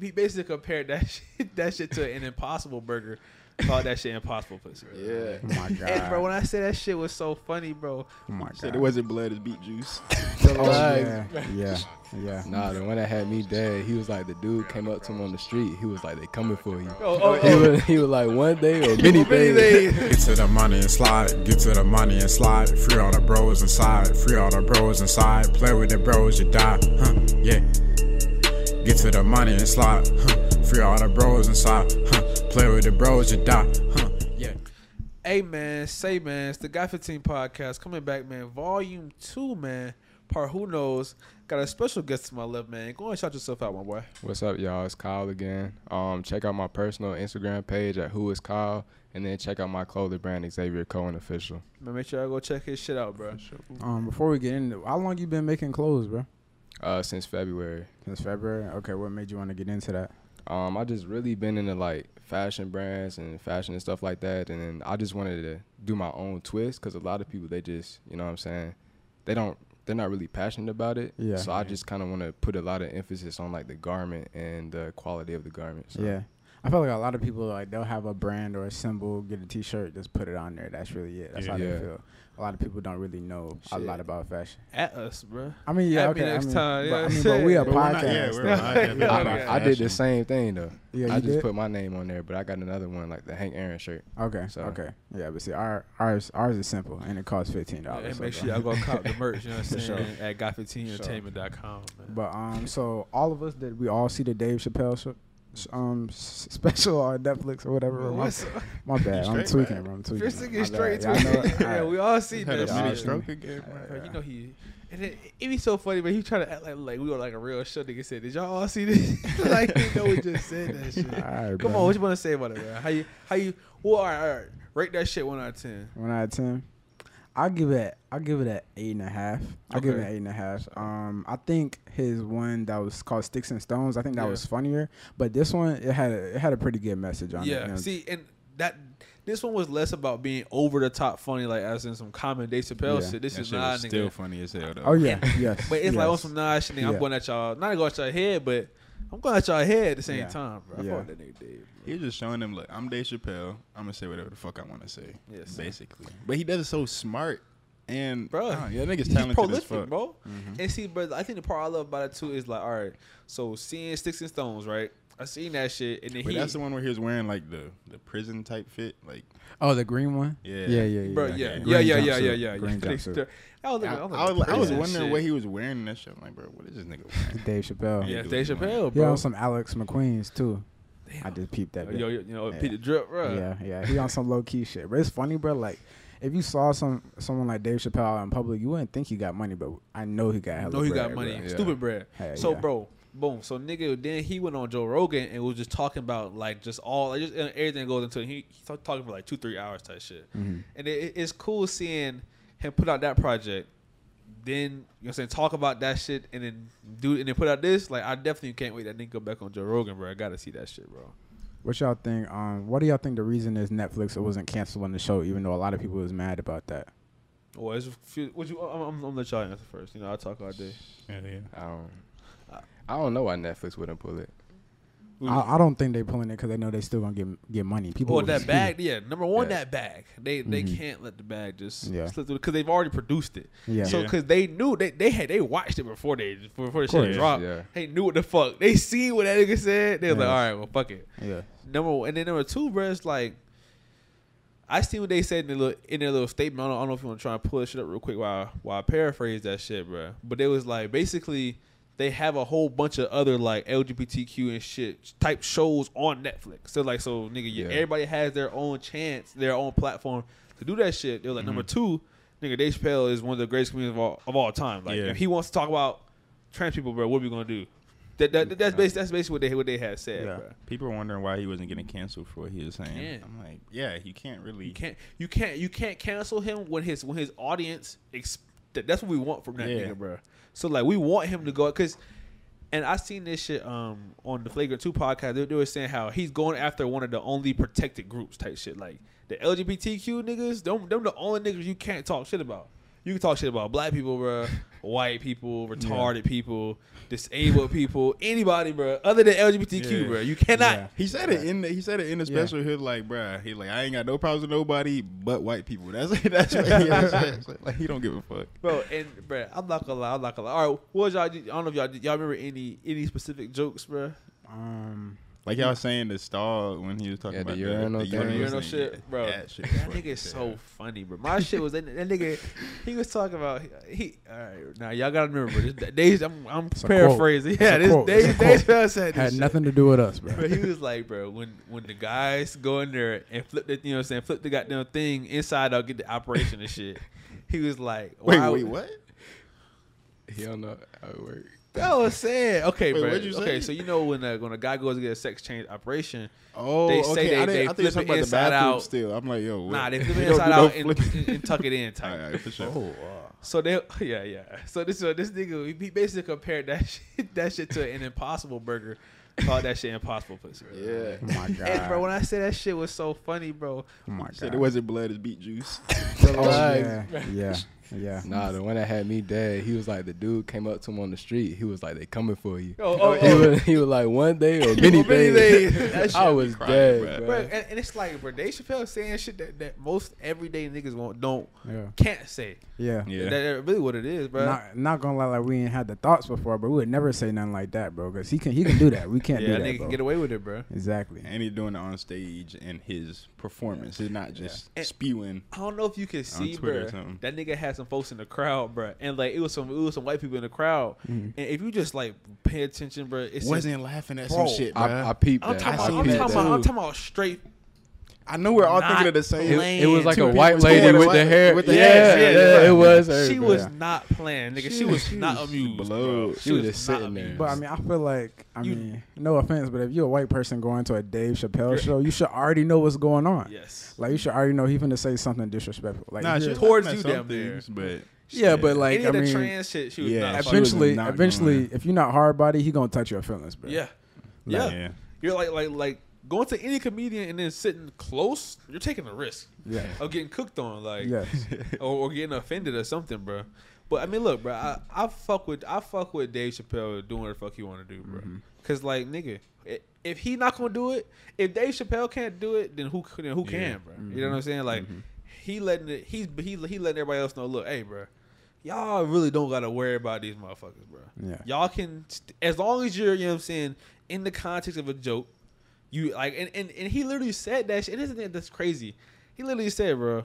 he basically compared that shit, that shit to an impossible burger. Called that shit impossible pussy. Bro. Yeah. Oh my god. And bro, when I said that shit was so funny, bro. oh my Said it wasn't blood, it's beet juice. Oh, yeah. Yeah. Yeah. Nah, the one that had me dead, he was like the dude came up to him on the street. He was like, "They coming for you." Oh, oh, He was, he was like, "One day or many Many days." days. Get to the money and slide, get to the money and slide. Free all the bros inside, free all the bros inside. Play with the bros, you die, huh? Yeah. Get to the money and slide, huh? Free all the bros inside, huh? Play with the bros, you die, huh? Yeah. Hey man, say man, it's the Guy 15 podcast coming back, man. Volume two, man. Part who knows. Got a special guest to my left, man. Go and shout yourself out, my boy. What's up, y'all? It's Kyle again. Um, check out my personal Instagram page at Who Is Kyle, and then check out my clothing brand Xavier Cohen Official. Man, make sure I go check his shit out, bro. Um, before we get into, how long you been making clothes, bro? Uh, since February. Since February. Okay, what made you want to get into that? Um, I just really been into like fashion brands and fashion and stuff like that, and then I just wanted to do my own twist because a lot of people they just, you know, what I'm saying, they don't, they're not really passionate about it. Yeah. So I just kind of want to put a lot of emphasis on like the garment and the quality of the garment. So. Yeah. I feel like a lot of people like they'll have a brand or a symbol, get a T-shirt, just put it on there. That's really it. That's how Yeah. they feel. A lot of people don't really know a lot about fashion. At us, bro. I mean, yeah, At me next I mean, time, you know but, I mean, but we a? But we're not- yeah, podcast. we're though. a podcast. Yeah, I. I did the same thing though. Yeah, I just did? put my name on there, but I got another one like the Hank Aaron shirt. Okay. So- Okay. Yeah, but see, our ours ours is simple and it costs fifteen Yeah, dollars. and make sure y'all go cop the merch, you know what I'm For sure. saying? At guy15entertainment.com, man. But um, so all of us did we all see the Dave Chappelle sh- sh- um special on Netflix or whatever? My, my bad. I'm straight, tweaking, bro. I'm tweaking. You're sticking straight to bad. Yeah, know- yeah, we all see Had a mini stroke again. Bro, you know he, and it, it be so funny, but he trying to act like like we were like a real show. Nigga said, "Did y'all all see this?" like you know we just said that shit. Alright, Come bro. on, what you want to say about it, man? How you how you? Well, all right, all right. Rate that shit one out of ten. One out of ten. I'll give it. I'll give it an eight and a half. I'll give it an eight and a half. Um, I think his one that was called Sticks and Stones. I think that Yeah. was funnier. But this one, it had a, it had a pretty good message on it. Yeah. See, and that this one was less about being over the top funny, like as in some common Dave Chappelle Yeah. shit. This That is shit not was nigga. still funny as hell though. Oh yeah, yes. But it's like on some nah shit. Nigga, I'm Yeah. going at y'all. Not going at y'all head, but I'm going at y'all head at the same Yeah. time, bro. I Yeah. fuck that nigga Dave. He was just showing them, look, I'm Dave Chappelle. I'm gonna say whatever the fuck I want to say. Yes. basically. But he does it so smart and Bro, uh, yeah, that nigga's He's talented as fuck. bro. And see, but I think the part I love about it too is like, all right, so seeing Sticks and Stones, right? I seen that shit, and then But he, that's the one where he was wearing like the the prison type fit, like Oh, the green one. Yeah. yeah, yeah, yeah. bro, okay. yeah, yeah, Green yeah, yeah, jumpsuit. yeah, yeah, Green yeah. Jumpsuit. I was, I, I was, I was wondering shit. what he was wearing in that shit. I'm like, bro, what is this nigga wearing? Dave Chappelle. Yeah, Dave what you Chappelle, He bro. on some Alex McQueen's too. Damn. I just peeped that. Yo, bit. yo, you know, Yeah. Pete the Drip, bro. Yeah, yeah. He on some low key shit. But it's funny, bro. Like, if you saw some someone like Dave Chappelle in public, you wouldn't think he got money, but I know he got. I hella know he bread, got money, bro. Yeah. stupid bread. Hell so, yeah. bro, boom. So, nigga, then he went on Joe Rogan and was just talking about like just all, like, just uh, everything goes into. it. He, he talk- talking for like two, three hours type shit. Mhm. And it, it's cool seeing him put out that project. Then you know what I'm saying, talk about that shit, and then do and then put out this. Like, I definitely can't wait that nigga go back on Joe Rogan, bro. I gotta see that shit, bro. What y'all think? Um, what do y'all think the reason is Netflix wasn't canceling the show, even though a lot of people was mad about that? Well, it's a few, what you? I'm, I'm, I'm gonna let y'all answer first. You know, I talk all day. Yeah, yeah. I don't, I don't know why Netflix wouldn't pull it. I, I don't think they're pulling it because they know they still gonna get get money. People, Well, was- that bag, yeah. Number one, Yeah. that bag. They they Mhm. can't let the bag just Yeah. slip through because they've already produced it. Yeah. So because they knew they they had they watched it before they before the shit course. dropped. Yeah. They knew what the fuck. They see what that nigga said. They was like, all right, well, fuck it. yeah, Number one, and then number two, bro, it's like I see what they said in their little in their little statement. I don't, I don't know if you want to try and pull this shit up real quick while while I paraphrase that shit, bro. But it was like basically they have a whole bunch of other like LGBTQ and shit type shows on Netflix. So like so nigga, yeah. Yeah. everybody has their own chance, their own platform to do that shit. They're like number mm-hmm. two, nigga, Dave Chappelle is one of the greatest comedians of all, of all time. Like Yeah. if he wants to talk about trans people, bro, what are we gonna do? That, that, that's basically that's basically what they what they had said, Yeah. bro. People were wondering why he wasn't getting canceled for what he was saying. Yeah. I'm like, yeah, you can't really. You can't you can't you can't cancel him when his when his audience ex- that- that's what we want from that Yeah. nigga, bro. So like we want him to go because, and I seen this shit um on the Flagrant Two podcast. They, they were saying how he's going after one of the only protected groups type shit. Like the LGBTQ niggas, them them the only niggas you can't talk shit about. You can talk shit about black people, bro, white people, retarded people, disabled people, anybody, bro, other than LGBTQ, Yeah. bro. You cannot. Yeah. He said it in the, he said it in the Yeah. special. He was like, bruh, he like I ain't got no problems with nobody but white people. That's that's what he has. like he don't give a fuck. Bro, and bro, I'm not gonna lie, I'm not gonna lie. All right, what was y'all? I don't know if y'all y'all remember any any specific jokes, bro. Um, Like y'all saying the star when he was talking Yeah, the about urinal thing. Urinal urinal shit, thing. bro. That shit. That nigga is so funny, bro. My shit was that, that nigga. He was talking about he. All right, now y'all gotta remember this. Dave, I'm, I'm paraphrasing. Yeah, It's a this quote. It's a Dave, quote. Dave Chappelle said this had shit. nothing to do with us, bro. Bro, he was like, bro, when when the guys go in there and flip the, you know what I'm saying, flip the goddamn thing inside out, get the operation and shit. He was like, Wait, wait, what? He don't know how it works. That was sad. Okay, Wait, bro. what'd you say? Okay, so you know when a, when a guy goes to get a sex change operation, Oh, They say okay. they- I, they didn't, I think you flip talking it about the inside bathroom out. still. I'm like, yo, what? nah, they flip We it inside out and, and, and tuck it in All tight. right, for sure. Oh, So they, yeah, yeah. So this, so this nigga, he basically compared that shit, that shit to an Impossible Burger, called that shit Impossible Pussy. bro. Yeah. oh my god. And bro, when I said that shit was so funny, bro. oh my Said it wasn't blood, it's beet juice. Oh, yeah, yeah, yeah. Nah, the one that had me dead, he was like, the dude came up to him on the street. He was like, they coming for you. Oh, oh, He, oh. was, he was like, one day or many Many days. days. I was crying, dead, bro. bro. Bro, and, and it's like, bro, Dave Chappelle saying shit that, that most everyday niggas won't don't Yeah, can't say. yeah. Yeah. That, that really what it is, bro. Not, not gonna lie, like we ain't had the thoughts before, but we would never say nothing like that, bro. Cause he can, he can do that. We can't yeah, do that that, nigga can get away with it, bro. exactly. and he's doing it on stage in his performance. It's not just And- spewing. I don't know if you can see, Twitter or bro. something. That nigga had some folks in the crowd, bro, and like it was some it was some white people in the crowd. Mhm. And if you just like pay attention, bro, it Wasn't laughing at Bro, some shit, bro. I, I peeped I'm that. talking, I about, I'm, talking that. about, I'm talking about straight. I know we're all not thinking of the same. playing. It was like Two a white lady with the hair. with the yeah, hair. yeah, Yeah, it was her. She bro. was not playing, nigga. She was not amused. Blood. Bro. She was was just not sitting there. But I mean, I feel like, I You- mean, no offense, but if you're a white person going to a Dave Chappelle show, you should already know what's going on. Yes. Like you should already know he's gonna say something disrespectful. Like Nah, if she you're- was Towards you at some damn things, but yeah, but like Any I of the mean, trans shit, she was Yeah, not. she was eventually, not eventually, going. if you're not hard body, he gonna touch your feelings, bro. Yeah. Like, Yeah. You're like like like going to any comedian and then sitting close. You're taking a risk yeah, of getting cooked on, like, yes, or, or getting offended or something, bro. But I mean, look, bro. I, I fuck with I fuck with Dave Chappelle doing what the fuck he want to do, bro. Mm-hmm. Cause like nigga, if he not gonna do it, if Dave Chappelle can't do it, then who then who Yeah. can, bro? You know what I'm saying? Like he letting it, he's he he letting everybody else know. Look, hey, bro. Y'all really don't gotta worry about these motherfuckers, bro. Yeah. Y'all can, st- as long as you're, you know what I'm saying, in the context of a joke, you like, and, and, and he literally said that shit. Isn't that that's crazy? He literally said, bro,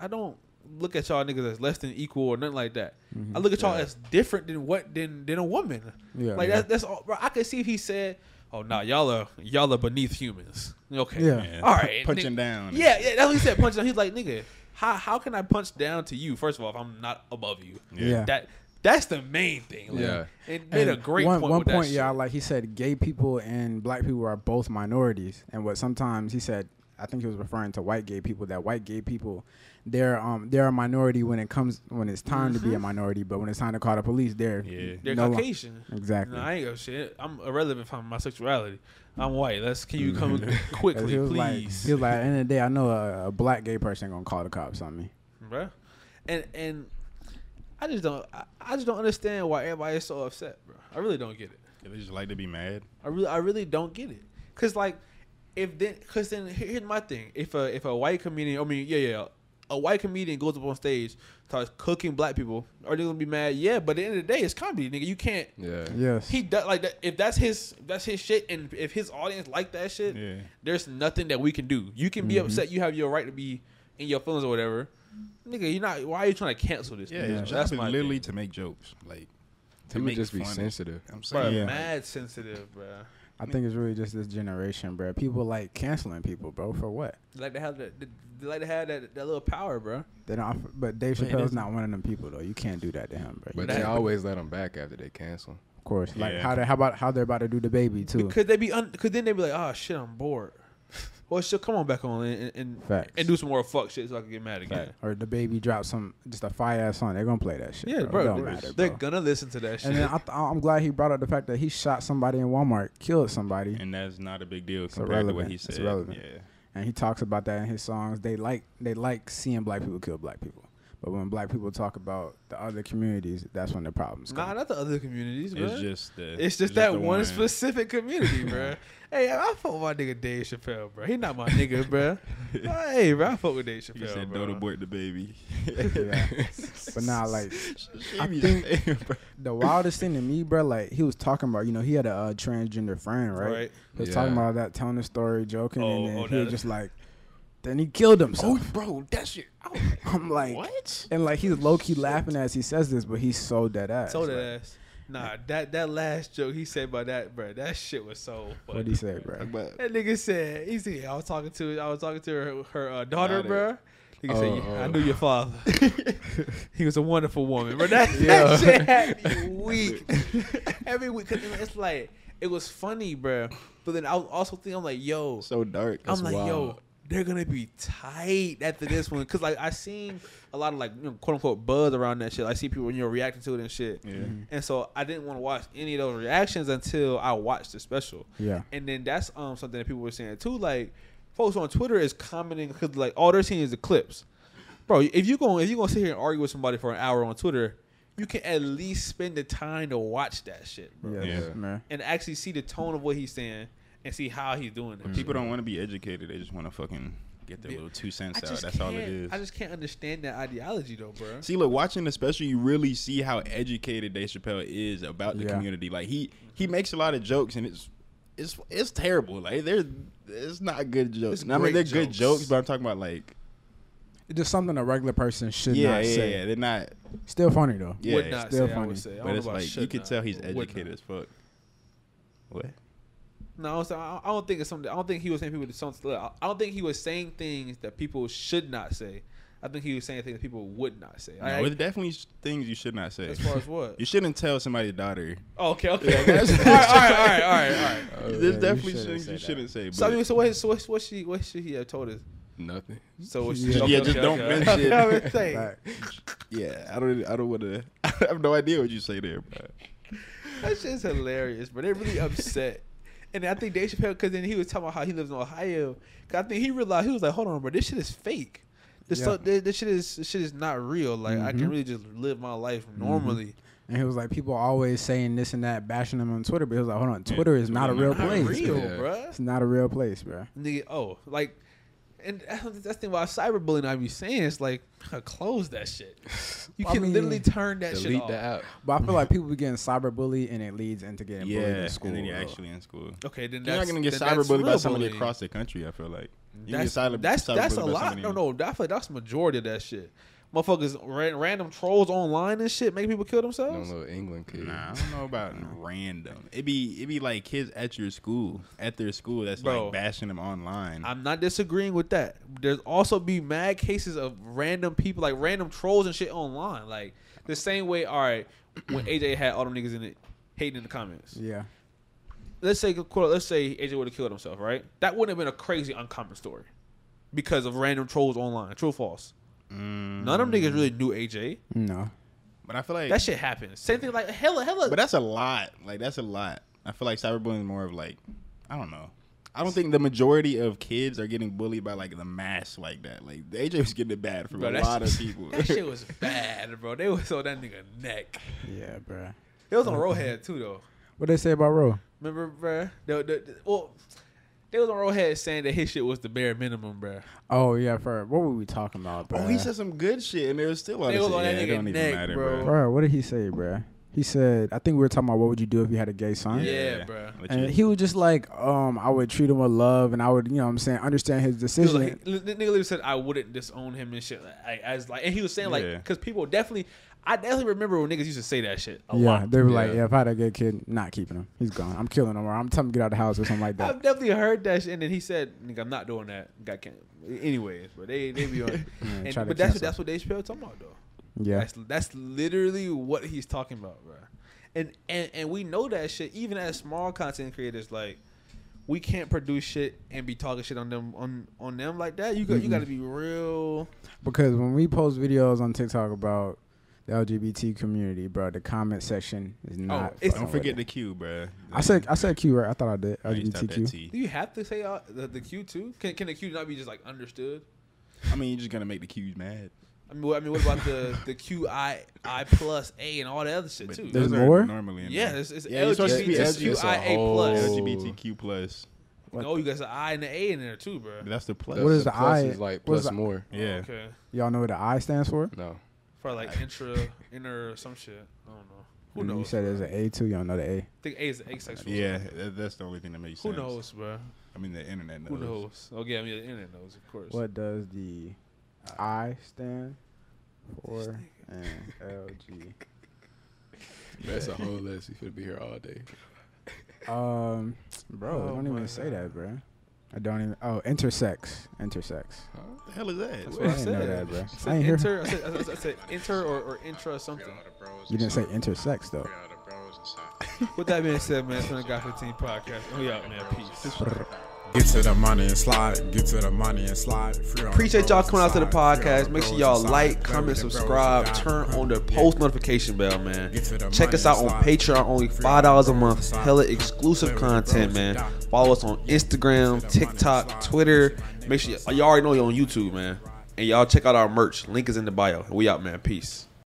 I don't look at y'all niggas as less than equal or nothing like that. Mm-hmm. I look at y'all as different than what than than a woman. Yeah, like yeah. That, that's all. Bro, I could see if he said, "Oh, nah, y'all are y'all are beneath humans." Okay, Yeah. Yeah. all right, punching nigga. down. Yeah, yeah, that's what he said. Punching down. He's like, nigga, how how can I punch down to you? First of all, if I'm not above you, Yeah. that that's the main thing. Like, Yeah. it made a great one, point. One with point, that yeah, shit. like he said, gay people and black people are both minorities, and what sometimes he said, I think he was referring to white gay people. That white gay people, they're um they're a minority when it comes when it's time to be a minority, but when it's time to call the police, they're Yeah. they're no lo- Caucasian. exactly. No, I ain't gonna shit. I'm irrelevant from my sexuality. I'm white. Let's can you come quickly, he was like, please, he was like, at the end of the day, I know a, a black gay person gonna call the cops on me. bruh. And and I just don't. I, I just don't understand why everybody is so upset, bro. I really don't get it. They just like to be mad. I really, I really don't get it. Cause like, if then, cause then here- here's my thing. If a if a white comedian, I mean, yeah, yeah, a white comedian goes up on stage, starts cooking black people, are they gonna be mad? Yeah, but at the end of the day, it's comedy, nigga. You can't. Yeah. Yes. He does like that. If that's his, that's his shit, and if his audience like that shit, Yeah. there's nothing that we can do. You can be mm-hmm. upset. You have your right to be in your feelings or whatever. Nigga, you're not. Why are you trying to cancel this? Yeah, nigga? his that's job is my literally thing. to make jokes, like to People make just be funny. sensitive. I'm Bro, saying, Yeah. mad sensitive, bro. I think it's really just this generation, bro. People like canceling people, bro. For what? They like to have that. They like to have that, that little power, bro. They don't. But Dave But Chappelle's not one of them people, though. You can't do that to him, bro. But they always let them back after they cancel. Of course. Like Yeah. how they how about how they're about to do DaBaby too. Because they be, un, cause then they be like, oh shit, I'm bored. Well, she'll come on back on and and, Facts. and do some more fuck shit so I can get mad again. Or DaBaby drops some just a fire ass song. They're gonna play that shit. Yeah, bro. bro. It don't they- matter, they're bro. gonna listen to that shit. And then I th- I'm glad he brought up the fact that he shot somebody in Walmart, killed somebody, and that's not a big deal It's compared to what irrelevant. he It's said. irrelevant. Yeah, and he talks about that in his songs. They like they like seeing black people kill black people, But when black people talk about the other communities, that's when the problems come. Nah, come. not the other communities, bro. It's just the. It's just that the one, specific community, bro. hey, I fuck with my nigga Dave Chappelle, bro. He not my nigga, bro. hey, bro, I fuck with Dave You Chappelle, said bro. don't abort the baby. Yeah. but nah, like I think- bro. the wildest thing to me, bro, like he was talking about, you know, he had a uh, transgender friend, right? Right. He was Yeah. talking about that, telling the story, joking, Oh, and then oh, he was just like, then he killed Oh, himself. bro, that shit. I'm like, What? and like he's low key laughing as he says this, but he's so dead ass. So Like, that ass. Nah, that that last joke he said about that, bro, that shit was so funny. What'd he say, bro? But That nigga said, he said, I was talking to, I was talking to her, her uh, daughter, Daughter. bro. Nigga Oh, said, I oh. knew your father. he was a wonderful woman, bro. That, Yeah. that shit had me weak every week. Cause it's like it was funny, bro. But then I was also thinking, I'm like, yo, so dark. I'm like, yo, wild. They're gonna be tight after this one, cause like I seen a lot of like you know, quote unquote buzz around that shit. I see people you know reacting to it and shit. Yeah. And so I didn't want to watch any of those reactions until I watched the special. Yeah. And then that's um something that people were saying too. Like folks on Twitter is commenting because like all they're seeing is the clips. Bro, if you going if you gonna sit here and argue with somebody for an hour on Twitter, you can at least spend the time to watch that shit, bro, Yeah, Yeah. man. and actually see the tone of what he's saying and see how he's doing it. People don't want to be educated. They just want to fucking get their Yeah. little two cents out. That's all it is. I just can't understand that ideology though, bro. See, look, watching the special, you really see how educated Dave Chappelle is about the Yeah. community. Like he he makes a lot of jokes, and it's it's it's terrible. Like they're it's not good jokes. It's I mean, they're great good jokes. jokes, but I'm talking about like It's just something a regular person should yeah, not yeah, say. yeah. They're not. Still funny though. Yeah, would not still say. I funny. would say. I But it's like you should can tell he's educated as fuck. What? No, I'm I I don't think it's something. I don't think he was saying people. Something. I don't think he was saying things that people should not say. I think he was saying things that people would not say. No, I, definitely things you should not say. as far as what? You shouldn't tell somebody's daughter. Oh, okay, okay. That's- all, right, all right, all right, all right, all right. Oh, There's yeah, you definitely shouldn't things say you shouldn't say. So I mean, so what? So what? What she? What should he have told us? Nothing. So what? Yeah. okay, Yeah, okay, just don't okay. mention- I would say. Fact. yeah, I don't. I don't want to. I have no idea what you say there, but That shit's hilarious, but they're really upset. And I think Dave Chappelle, because then he was talking about how he lives in Ohio. Cause I think he realized he was like, "Hold on, bro, this shit is fake. This Yeah. stuff, this, this shit is this shit is not real. Like I can Mhm. really just live my life normally. And he was like, people always saying this and that, bashing him on Twitter. But he was like, hold on, Twitter is not a real not place. real, Yeah. bro. It's not a real place, bro. Nigga, oh, like, and that's the thing about cyberbullying. I be saying it's like, close that shit. You I can mean, literally turn that shit Delete off. the app. But I feel like people be getting cyberbullied and it leads into getting bullied in school. and then you're though. actually in school. Okay, then You're that's not gonna get then cyberbullied by somebody bullying. across the country. I feel like you can That's get cyber- that's that's a cyberbullied by lot. somebody- No, no, that's like that's the majority of that shit. Motherfuckers, ran, random trolls online and shit, make people kill No themselves. little England kid. Nah, I don't know about random. It be it be like kids at your school, at their school that's Bro. like bashing them online. I'm not disagreeing with that. There's also be mad cases of random people, like random trolls and shit online. Like the same way, all right, when AJ had all them niggas in it hating in the comments. Yeah. Let's say, let's say AJ would have killed himself, right? That wouldn't have been a crazy uncommon story because of random trolls online. True or false? Mm, None of them niggas really knew AJ. No. but I feel like That shit happens. Same thing, like hella, hella. But that's a lot. Like that's a lot. I feel like cyberbullying is more of like I don't know. I don't think the majority of kids are getting bullied by like the mass like that. Like AJ was getting it bad from Bro, a that lot of people. That shit was bad, bro. They was on that nigga neck. Yeah, bro. It was on Roadhead too, though. What they say about Ro? Remember, bro? The, the, the- well, they was on Roadhead saying that his shit was the bare minimum, bro. Oh yeah, for what were we talking about, bro? oh, he said some good shit, and there was still a lot They of was shit. on Yeah, that it nigga don't even neck, matter, bro. bro. Bro, what did he say, bro? He said, I think we were talking about what would you do if you had a gay son. Yeah, bro. Legit. And he was just like, um, I would treat him with love, and I would, you know, what I'm saying, understand his decision. like, the nigga literally said I wouldn't disown him and shit. Like, as like, and he was saying like, Yeah. because people definitely, I definitely remember when niggas used to say that shit a yeah, lot. they were like, Yeah. yeah, if I had a gay kid, not keeping him. He's gone. I'm killing him, or I'm telling him to get out of the house or something like that. I've definitely heard that shit, and then he said, "Nigga, I'm not doing that." Got can't. anyways, but they they be on. and, but that's cancel. that's what Dave Chappelle talking about though. Yeah, That's that's literally what he's talking about, bro. And and and we know that shit. Even as small content creators, like we can't produce shit and be talking shit on them on on them like that. You got you Mhm. got to be real. because when we post videos on TikTok about the LGBT community, bro, the comment section is not. it's- Don't forget the Q, bro. I said I said Q right. I thought I did I used to have that LGBTQ. Do you have to say uh, the, the Q too? Can can the Q not be just like understood? I mean, you're just gonna make the Q's mad. I mean, what, I mean, what about the the QI I plus A and all the other shit too? There's those more? normally in yeah, there. it's, it's Yeah, you're supposed to be LGBT, LGBT. It's QIA plus. LGBTQ plus. What No, you got an I and the A in there too, bro. That's the plus. What is the plus I- Is like what is plus the- more. Yeah. Okay. Y'all know what the I stands for? No. For like intra, inner, some shit. I don't know. Who And knows? You said there's an A too. You don't know the A. I think A is the asexual. Yeah, that, that's the only thing that makes Who sense. Who knows, bro? I mean, the internet knows. Who knows? Oh yeah, I mean the internet knows, of course. What does the I stand for? And LG. That's a whole list. You could be here all day. Um, bro, Oh don't my even say that, bro. I don't even. Oh, intersex, intersex. What the hell is that? That's I what I didn't said. know that, bro. I I said ain't hear. inter. I said, I said, I said inter or, or intra something. You didn't say intersex though. With that being said, man, it's been a Guy 15 podcast. Oh yeah, man, peace. Get to the money and slide. Get to the money and slide. Appreciate y'all coming out to the inside. Free on podcast. Make sure y'all like, comment, with the bros subscribe, turn on the post notification bell, man. Get to the Check us out on. Patreon, only five dollars a month. Hella exclusive content, man. Follow us on Instagram, Get to the money TikTok. Twitter. Make sure y'all already know you're on YouTube, man. And y'all check out our merch. Link is in the bio. We out, man. Peace.